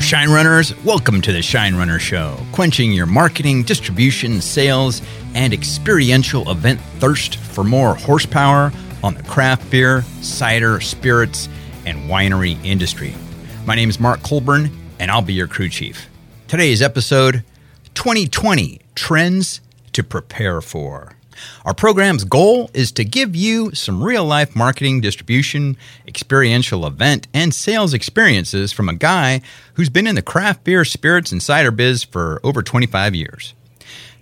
Shine Runners. Welcome to the Shine Runner Show, quenching your marketing, distribution, sales, and experiential event thirst for more horsepower on the craft beer, cider, spirits, and winery industry. My name is Mark Colburn, and I'll be your crew chief. Today's episode 2020 Trends to Prepare for. Our program's goal is to give you some real life marketing, distribution, experiential event, and sales experiences from a guy who's been in the craft beer, spirits, and cider biz for over 25 years.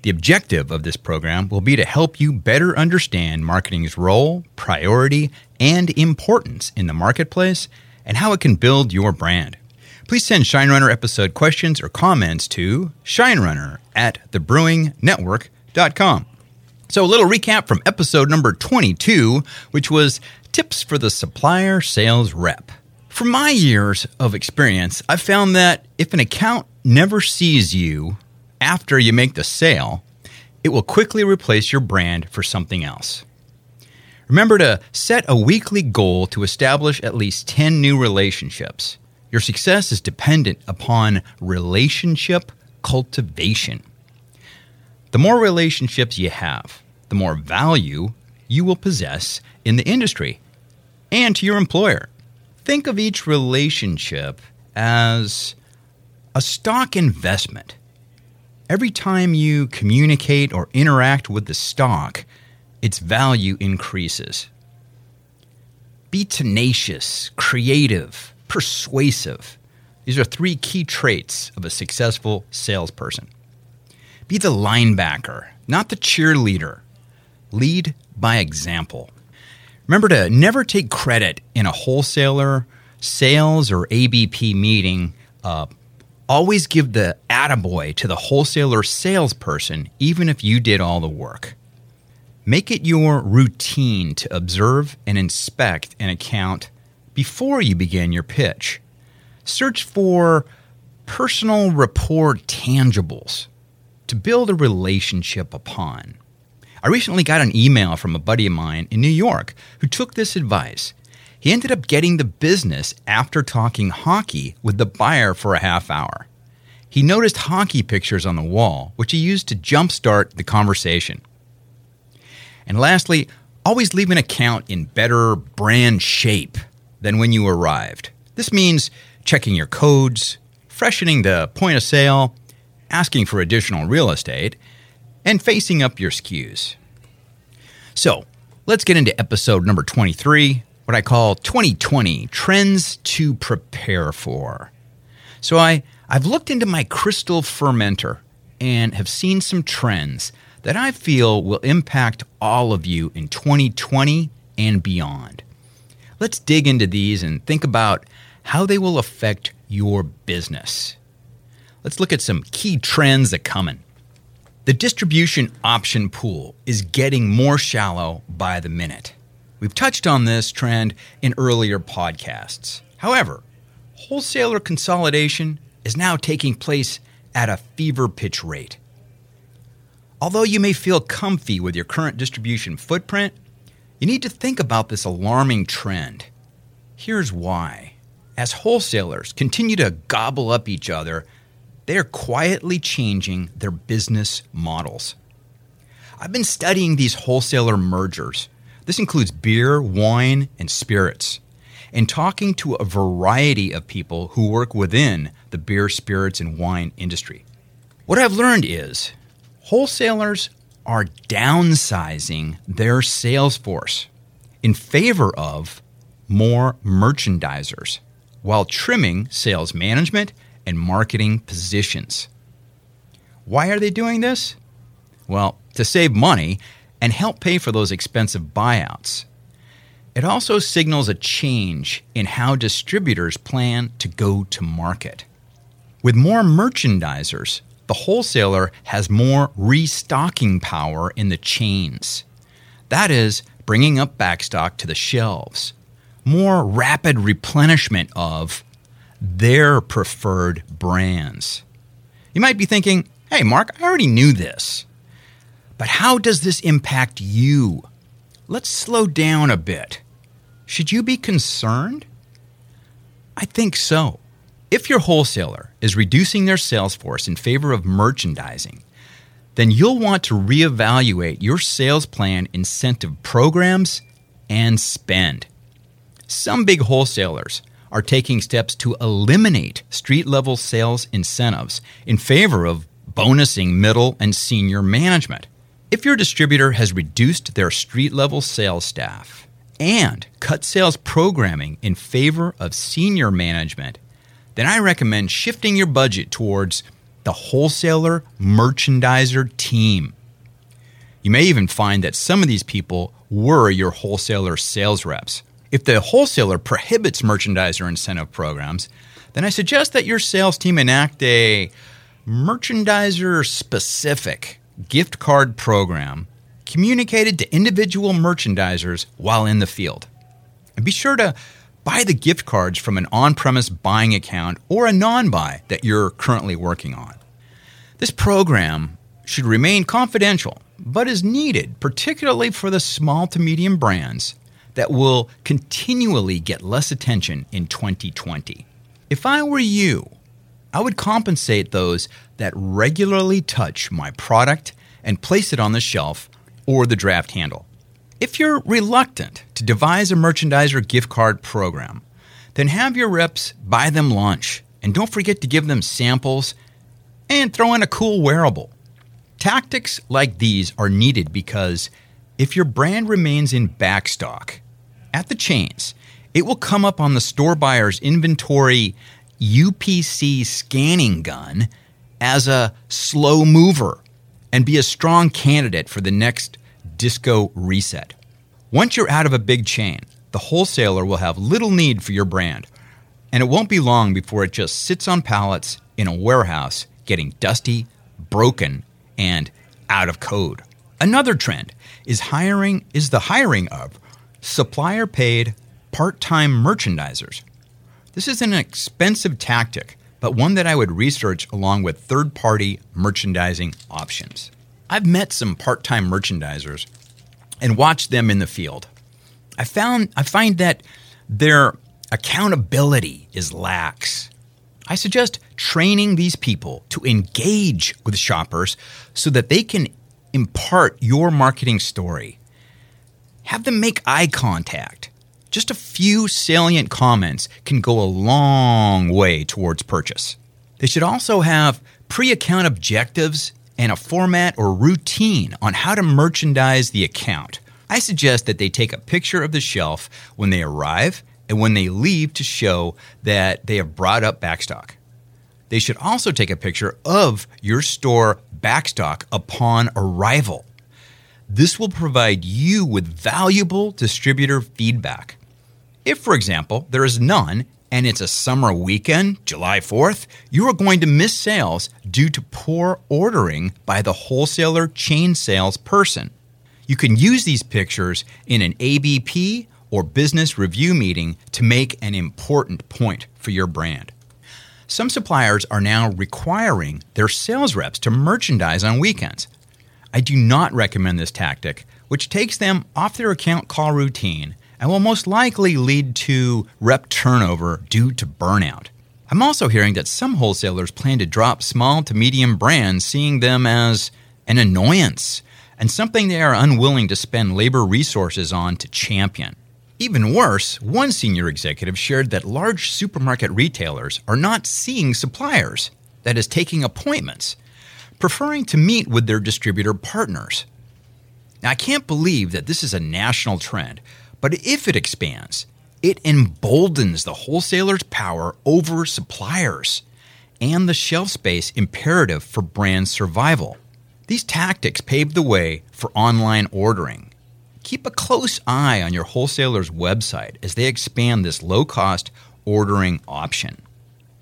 The objective of this program will be to help you better understand marketing's role, priority, and importance in the marketplace and how it can build your brand. Please send ShineRunner episode questions or comments to shinerunner at thebrewingnetwork.com. So, a little recap from episode number 22, which was Tips for the Supplier Sales Rep. From my years of experience, I've found that if an account never sees you after you make the sale, it will quickly replace your brand for something else. Remember to set a weekly goal to establish at least 10 new relationships. Your success is dependent upon relationship cultivation. The more relationships you have, the more value you will possess in the industry and to your employer. Think of each relationship as a stock investment. Every time you communicate or interact with the stock, its value increases. Be tenacious, creative, persuasive. These are three key traits of a successful salesperson. Be the linebacker, not the cheerleader. Lead by example. Remember to never take credit in a wholesaler, sales, or ABP meeting. Uh, always give the attaboy to the wholesaler salesperson, even if you did all the work. Make it your routine to observe and inspect an account before you begin your pitch. Search for personal rapport tangibles to build a relationship upon. I recently got an email from a buddy of mine in New York who took this advice. He ended up getting the business after talking hockey with the buyer for a half hour. He noticed hockey pictures on the wall, which he used to jumpstart the conversation. And lastly, always leave an account in better brand shape than when you arrived. This means checking your codes, freshening the point of sale, asking for additional real estate, and facing up your SKUs. So, let's get into episode number 23, what I call 2020 Trends to Prepare for. So, I, I've looked into my crystal fermenter and have seen some trends that I feel will impact all of you in 2020 and beyond. Let's dig into these and think about how they will affect your business. Let's look at some key trends that coming. The distribution option pool is getting more shallow by the minute. We've touched on this trend in earlier podcasts. However, wholesaler consolidation is now taking place at a fever pitch rate. Although you may feel comfy with your current distribution footprint, you need to think about this alarming trend. Here's why. As wholesalers continue to gobble up each other they are quietly changing their business models. I've been studying these wholesaler mergers. This includes beer, wine, and spirits, and talking to a variety of people who work within the beer, spirits, and wine industry. What I've learned is wholesalers are downsizing their sales force in favor of more merchandisers while trimming sales management and marketing positions. Why are they doing this? Well, to save money and help pay for those expensive buyouts. It also signals a change in how distributors plan to go to market. With more merchandisers, the wholesaler has more restocking power in the chains. That is, bringing up backstock to the shelves, more rapid replenishment of their preferred brands. You might be thinking, hey, Mark, I already knew this. But how does this impact you? Let's slow down a bit. Should you be concerned? I think so. If your wholesaler is reducing their sales force in favor of merchandising, then you'll want to reevaluate your sales plan incentive programs and spend. Some big wholesalers are taking steps to eliminate street level sales incentives in favor of bonusing middle and senior management. If your distributor has reduced their street level sales staff and cut sales programming in favor of senior management, then I recommend shifting your budget towards the wholesaler merchandiser team. You may even find that some of these people were your wholesaler sales reps. If the wholesaler prohibits merchandiser incentive programs, then I suggest that your sales team enact a merchandiser specific gift card program communicated to individual merchandisers while in the field. And be sure to buy the gift cards from an on premise buying account or a non buy that you're currently working on. This program should remain confidential, but is needed, particularly for the small to medium brands that will continually get less attention in 2020. If I were you, I would compensate those that regularly touch my product and place it on the shelf or the draft handle. If you're reluctant to devise a merchandiser gift card program, then have your reps buy them lunch and don't forget to give them samples and throw in a cool wearable. Tactics like these are needed because if your brand remains in backstock at the chains, it will come up on the store buyer's inventory UPC scanning gun as a slow mover and be a strong candidate for the next disco reset. Once you're out of a big chain, the wholesaler will have little need for your brand, and it won't be long before it just sits on pallets in a warehouse getting dusty, broken, and out of code. Another trend is hiring is the hiring of supplier paid part-time merchandisers. This is an expensive tactic, but one that I would research along with third-party merchandising options. I've met some part-time merchandisers and watched them in the field. I found I find that their accountability is lax. I suggest training these people to engage with shoppers so that they can impart your marketing story. Have them make eye contact. Just a few salient comments can go a long way towards purchase. They should also have pre account objectives and a format or routine on how to merchandise the account. I suggest that they take a picture of the shelf when they arrive and when they leave to show that they have brought up backstock. They should also take a picture of your store backstock upon arrival. This will provide you with valuable distributor feedback. If, for example, there is none and it's a summer weekend, July 4th, you are going to miss sales due to poor ordering by the wholesaler chain sales person. You can use these pictures in an ABP or business review meeting to make an important point for your brand. Some suppliers are now requiring their sales reps to merchandise on weekends. I do not recommend this tactic, which takes them off their account call routine and will most likely lead to rep turnover due to burnout. I'm also hearing that some wholesalers plan to drop small to medium brands, seeing them as an annoyance and something they are unwilling to spend labor resources on to champion. Even worse, one senior executive shared that large supermarket retailers are not seeing suppliers, that is, taking appointments, preferring to meet with their distributor partners. Now, I can't believe that this is a national trend, but if it expands, it emboldens the wholesaler's power over suppliers and the shelf space imperative for brand survival. These tactics paved the way for online ordering. Keep a close eye on your wholesaler's website as they expand this low cost ordering option.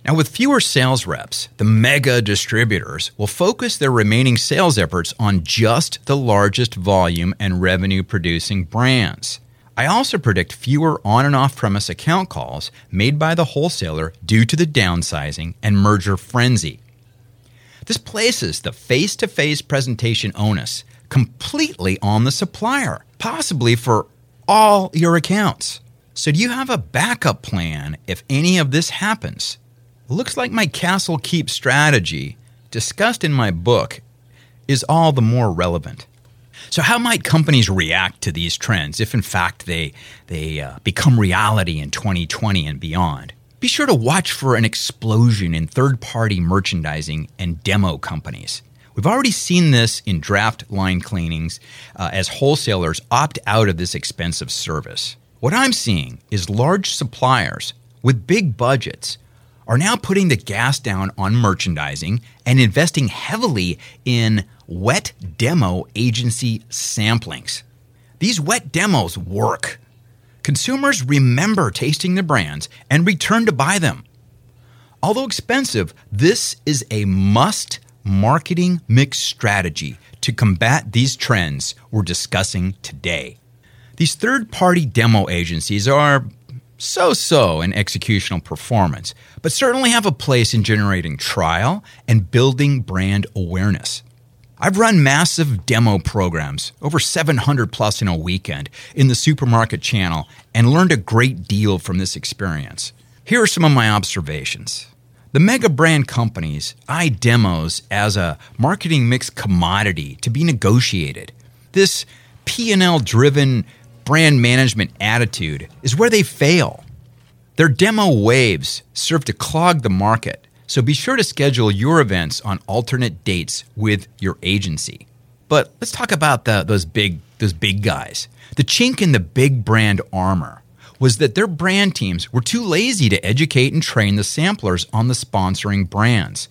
Now, with fewer sales reps, the mega distributors will focus their remaining sales efforts on just the largest volume and revenue producing brands. I also predict fewer on and off premise account calls made by the wholesaler due to the downsizing and merger frenzy. This places the face to face presentation onus completely on the supplier, possibly for all your accounts. So, do you have a backup plan if any of this happens? Looks like my castle keep strategy, discussed in my book, is all the more relevant. So, how might companies react to these trends if, in fact, they, they uh, become reality in 2020 and beyond? Be sure to watch for an explosion in third party merchandising and demo companies. We've already seen this in draft line cleanings uh, as wholesalers opt out of this expensive service. What I'm seeing is large suppliers with big budgets are now putting the gas down on merchandising and investing heavily in wet demo agency samplings. These wet demos work. Consumers remember tasting the brands and return to buy them. Although expensive, this is a must marketing mix strategy to combat these trends we're discussing today. These third party demo agencies are so so in executional performance, but certainly have a place in generating trial and building brand awareness. I've run massive demo programs, over 700 plus in a weekend, in the supermarket channel and learned a great deal from this experience. Here are some of my observations. The mega brand companies eye demos as a marketing mix commodity to be negotiated. This P&L driven brand management attitude is where they fail. Their demo waves serve to clog the market, so be sure to schedule your events on alternate dates with your agency. But let's talk about the, those big those big guys. The chink in the big brand armor was that their brand teams were too lazy to educate and train the samplers on the sponsoring brands.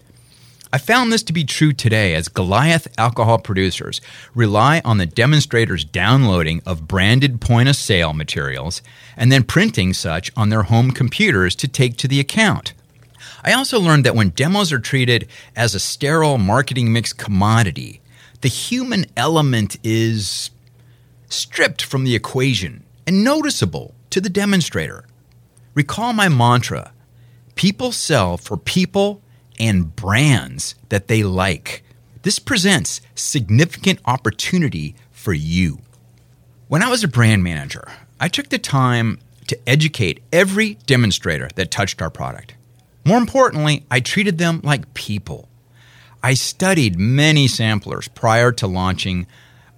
I found this to be true today as Goliath alcohol producers rely on the demonstrators downloading of branded point of sale materials and then printing such on their home computers to take to the account. I also learned that when demos are treated as a sterile marketing mix commodity, the human element is stripped from the equation and noticeable to the demonstrator. Recall my mantra people sell for people and brands that they like. This presents significant opportunity for you. When I was a brand manager, I took the time to educate every demonstrator that touched our product. More importantly, I treated them like people. I studied many samplers prior to launching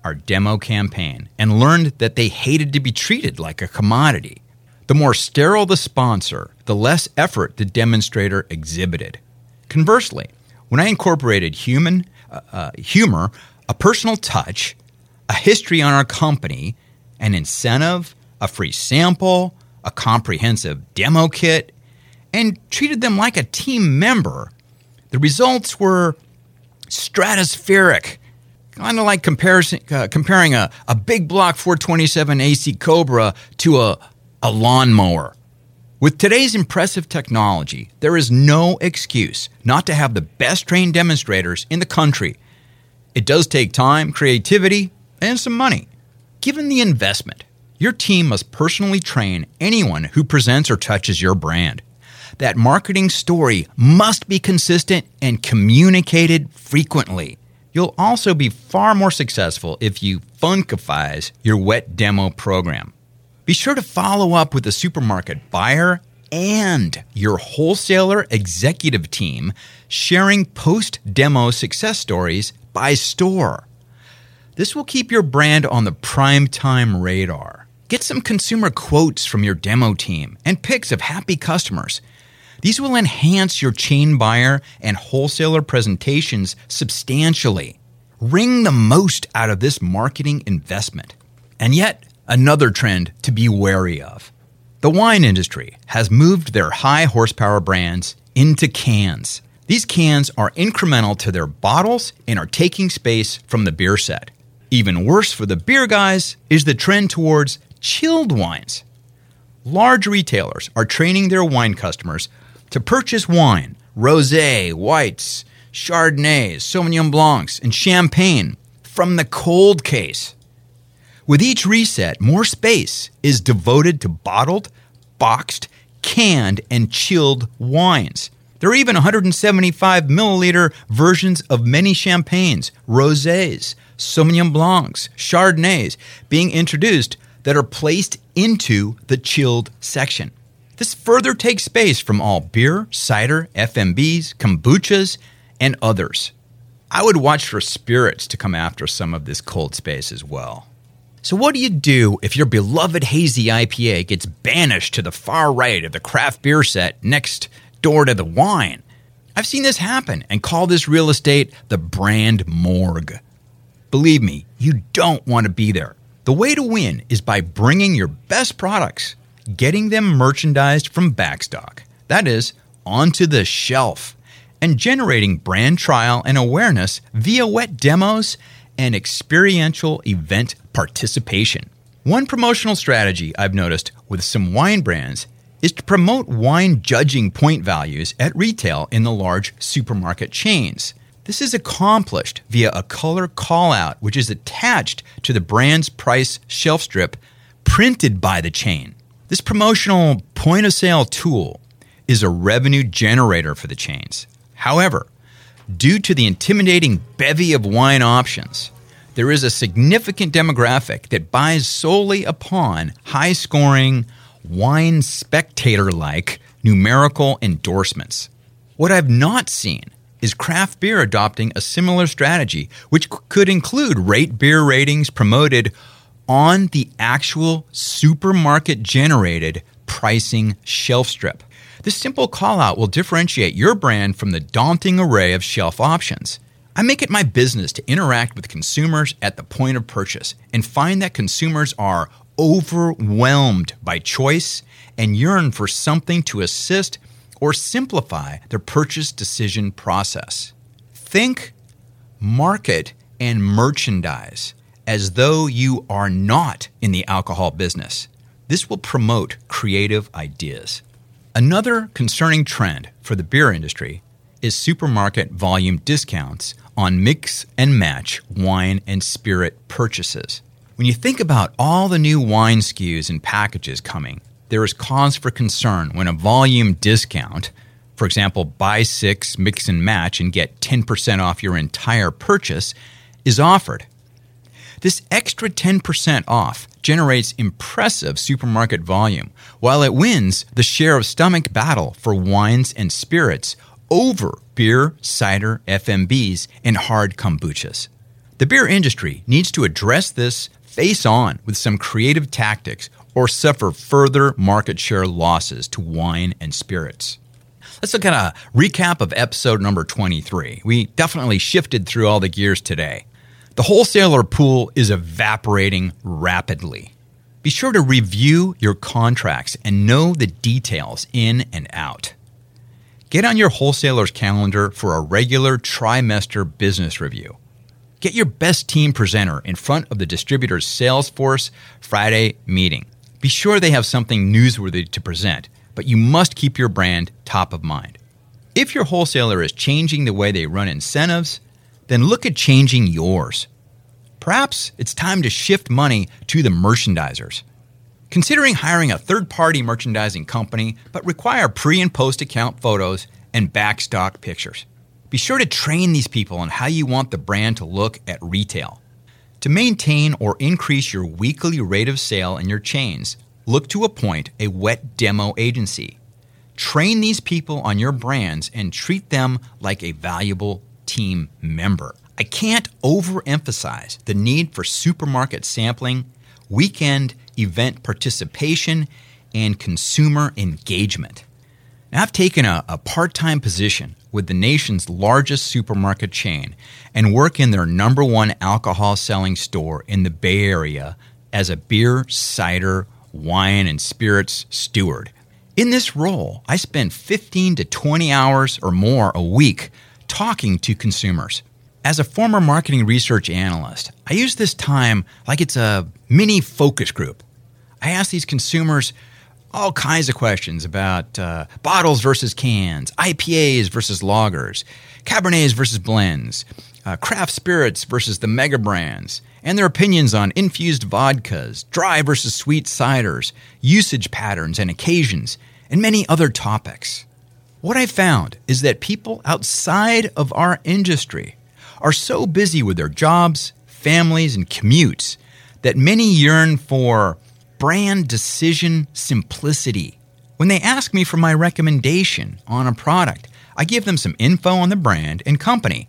our demo campaign and learned that they hated to be treated like a commodity. The more sterile the sponsor, the less effort the demonstrator exhibited. Conversely, when I incorporated human uh, uh, humor, a personal touch, a history on our company, an incentive, a free sample, a comprehensive demo kit, and treated them like a team member, the results were stratospheric. Kind of like comparison, uh, comparing a, a big block 427 AC Cobra to a, a lawnmower. With today's impressive technology, there is no excuse not to have the best trained demonstrators in the country. It does take time, creativity, and some money. Given the investment, your team must personally train anyone who presents or touches your brand. That marketing story must be consistent and communicated frequently. You'll also be far more successful if you funkifies your wet demo program. Be sure to follow up with the supermarket buyer and your wholesaler executive team sharing post demo success stories by store. This will keep your brand on the prime time radar. Get some consumer quotes from your demo team and pics of happy customers. These will enhance your chain buyer and wholesaler presentations substantially. Wring the most out of this marketing investment. And yet, Another trend to be wary of. The wine industry has moved their high horsepower brands into cans. These cans are incremental to their bottles and are taking space from the beer set. Even worse for the beer guys is the trend towards chilled wines. Large retailers are training their wine customers to purchase wine, rosé, whites, chardonnays, sauvignon blancs, and champagne from the cold case. With each reset, more space is devoted to bottled, boxed, canned, and chilled wines. There are even 175 milliliter versions of many champagnes, rosés, Sauvignon Blancs, Chardonnays being introduced that are placed into the chilled section. This further takes space from all beer, cider, FMBs, kombuchas, and others. I would watch for spirits to come after some of this cold space as well. So, what do you do if your beloved hazy IPA gets banished to the far right of the craft beer set next door to the wine? I've seen this happen and call this real estate the brand morgue. Believe me, you don't want to be there. The way to win is by bringing your best products, getting them merchandised from backstock, that is, onto the shelf, and generating brand trial and awareness via wet demos and experiential event participation. One promotional strategy I've noticed with some wine brands is to promote wine judging point values at retail in the large supermarket chains. This is accomplished via a color callout, which is attached to the brand's price shelf strip printed by the chain. This promotional point of sale tool is a revenue generator for the chains. However, due to the intimidating bevy of wine options, there is a significant demographic that buys solely upon high scoring, wine spectator like numerical endorsements. What I've not seen is craft beer adopting a similar strategy, which could include RateBeer ratings promoted on the actual supermarket generated pricing shelf strip. This simple call out will differentiate your brand from the daunting array of shelf options. I make it my business to interact with consumers at the point of purchase and find that consumers are overwhelmed by choice and yearn for something to assist or simplify their purchase decision process. Think, market, and merchandise as though you are not in the alcohol business. This will promote creative ideas. Another concerning trend for the beer industry is supermarket volume discounts on mix and match wine and spirit purchases. When you think about all the new wine SKUs and packages coming, there is cause for concern when a volume discount, for example, buy six, mix and match, and get 10% off your entire purchase, is offered. This extra 10% off generates impressive supermarket volume, while it wins the share of stomach battle for wines and spirits over beer, cider, FMBs, and hard kombuchas. The beer industry needs to address this face on with some creative tactics or suffer further market share losses to wine and spirits. Let's look at a recap of episode number 23. We definitely shifted through all the gears today. The wholesaler pool is evaporating rapidly. Be sure to review your contracts and know the details in and out. Get on your wholesaler's calendar for a regular trimester business review. Get your best team presenter in front of the distributor's Salesforce Friday meeting. Be sure they have something newsworthy to present, but you must keep your brand top of mind. If your wholesaler is changing the way they run incentives, then look at changing yours. Perhaps it's time to shift money to the merchandisers. Considering hiring a third party merchandising company, but require pre and post account photos and backstock pictures. Be sure to train these people on how you want the brand to look at retail. To maintain or increase your weekly rate of sale in your chains, look to appoint a wet demo agency. Train these people on your brands and treat them like a valuable team member. I can't overemphasize the need for supermarket sampling, weekend event participation, and consumer engagement. Now, I've taken a, a part time position with the nation's largest supermarket chain and work in their number one alcohol selling store in the Bay Area as a beer, cider, wine, and spirits steward. In this role, I spend 15 to 20 hours or more a week talking to consumers. As a former marketing research analyst, I use this time like it's a mini focus group. I ask these consumers all kinds of questions about uh, bottles versus cans, IPAs versus lagers, Cabernets versus blends, uh, craft spirits versus the mega brands, and their opinions on infused vodkas, dry versus sweet ciders, usage patterns and occasions, and many other topics. What I found is that people outside of our industry are so busy with their jobs, families, and commutes that many yearn for brand decision simplicity, When they ask me for my recommendation on a product, I give them some info on the brand and company.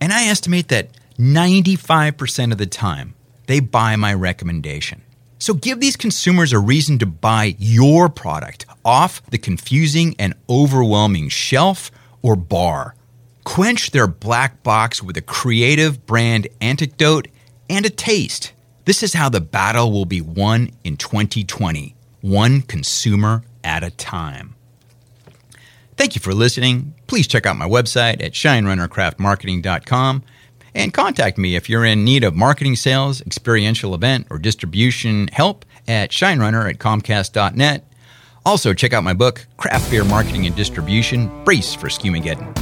And I estimate that 95% of the time, they buy my recommendation. So give these consumers a reason to buy your product off the confusing and overwhelming shelf or bar. Quench their black box with a creative brand antidote and a taste. This is how the battle will be won in 2020, one consumer at a time. Thank you for listening. Please check out my website at shinerunnercraftmarketing.com and contact me if you're in need of marketing, sales, experiential event, or distribution help at shinerunner at comcast.net. Also, check out my book, Craft Beer Marketing and Distribution Brace for Skumageddon.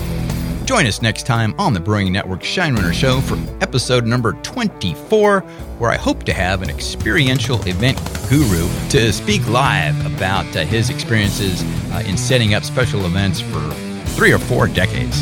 Join us next time on the Brewing Network Shine Runner Show for episode number 24, where I hope to have an experiential event guru to speak live about uh, his experiences uh, in setting up special events for three or four decades.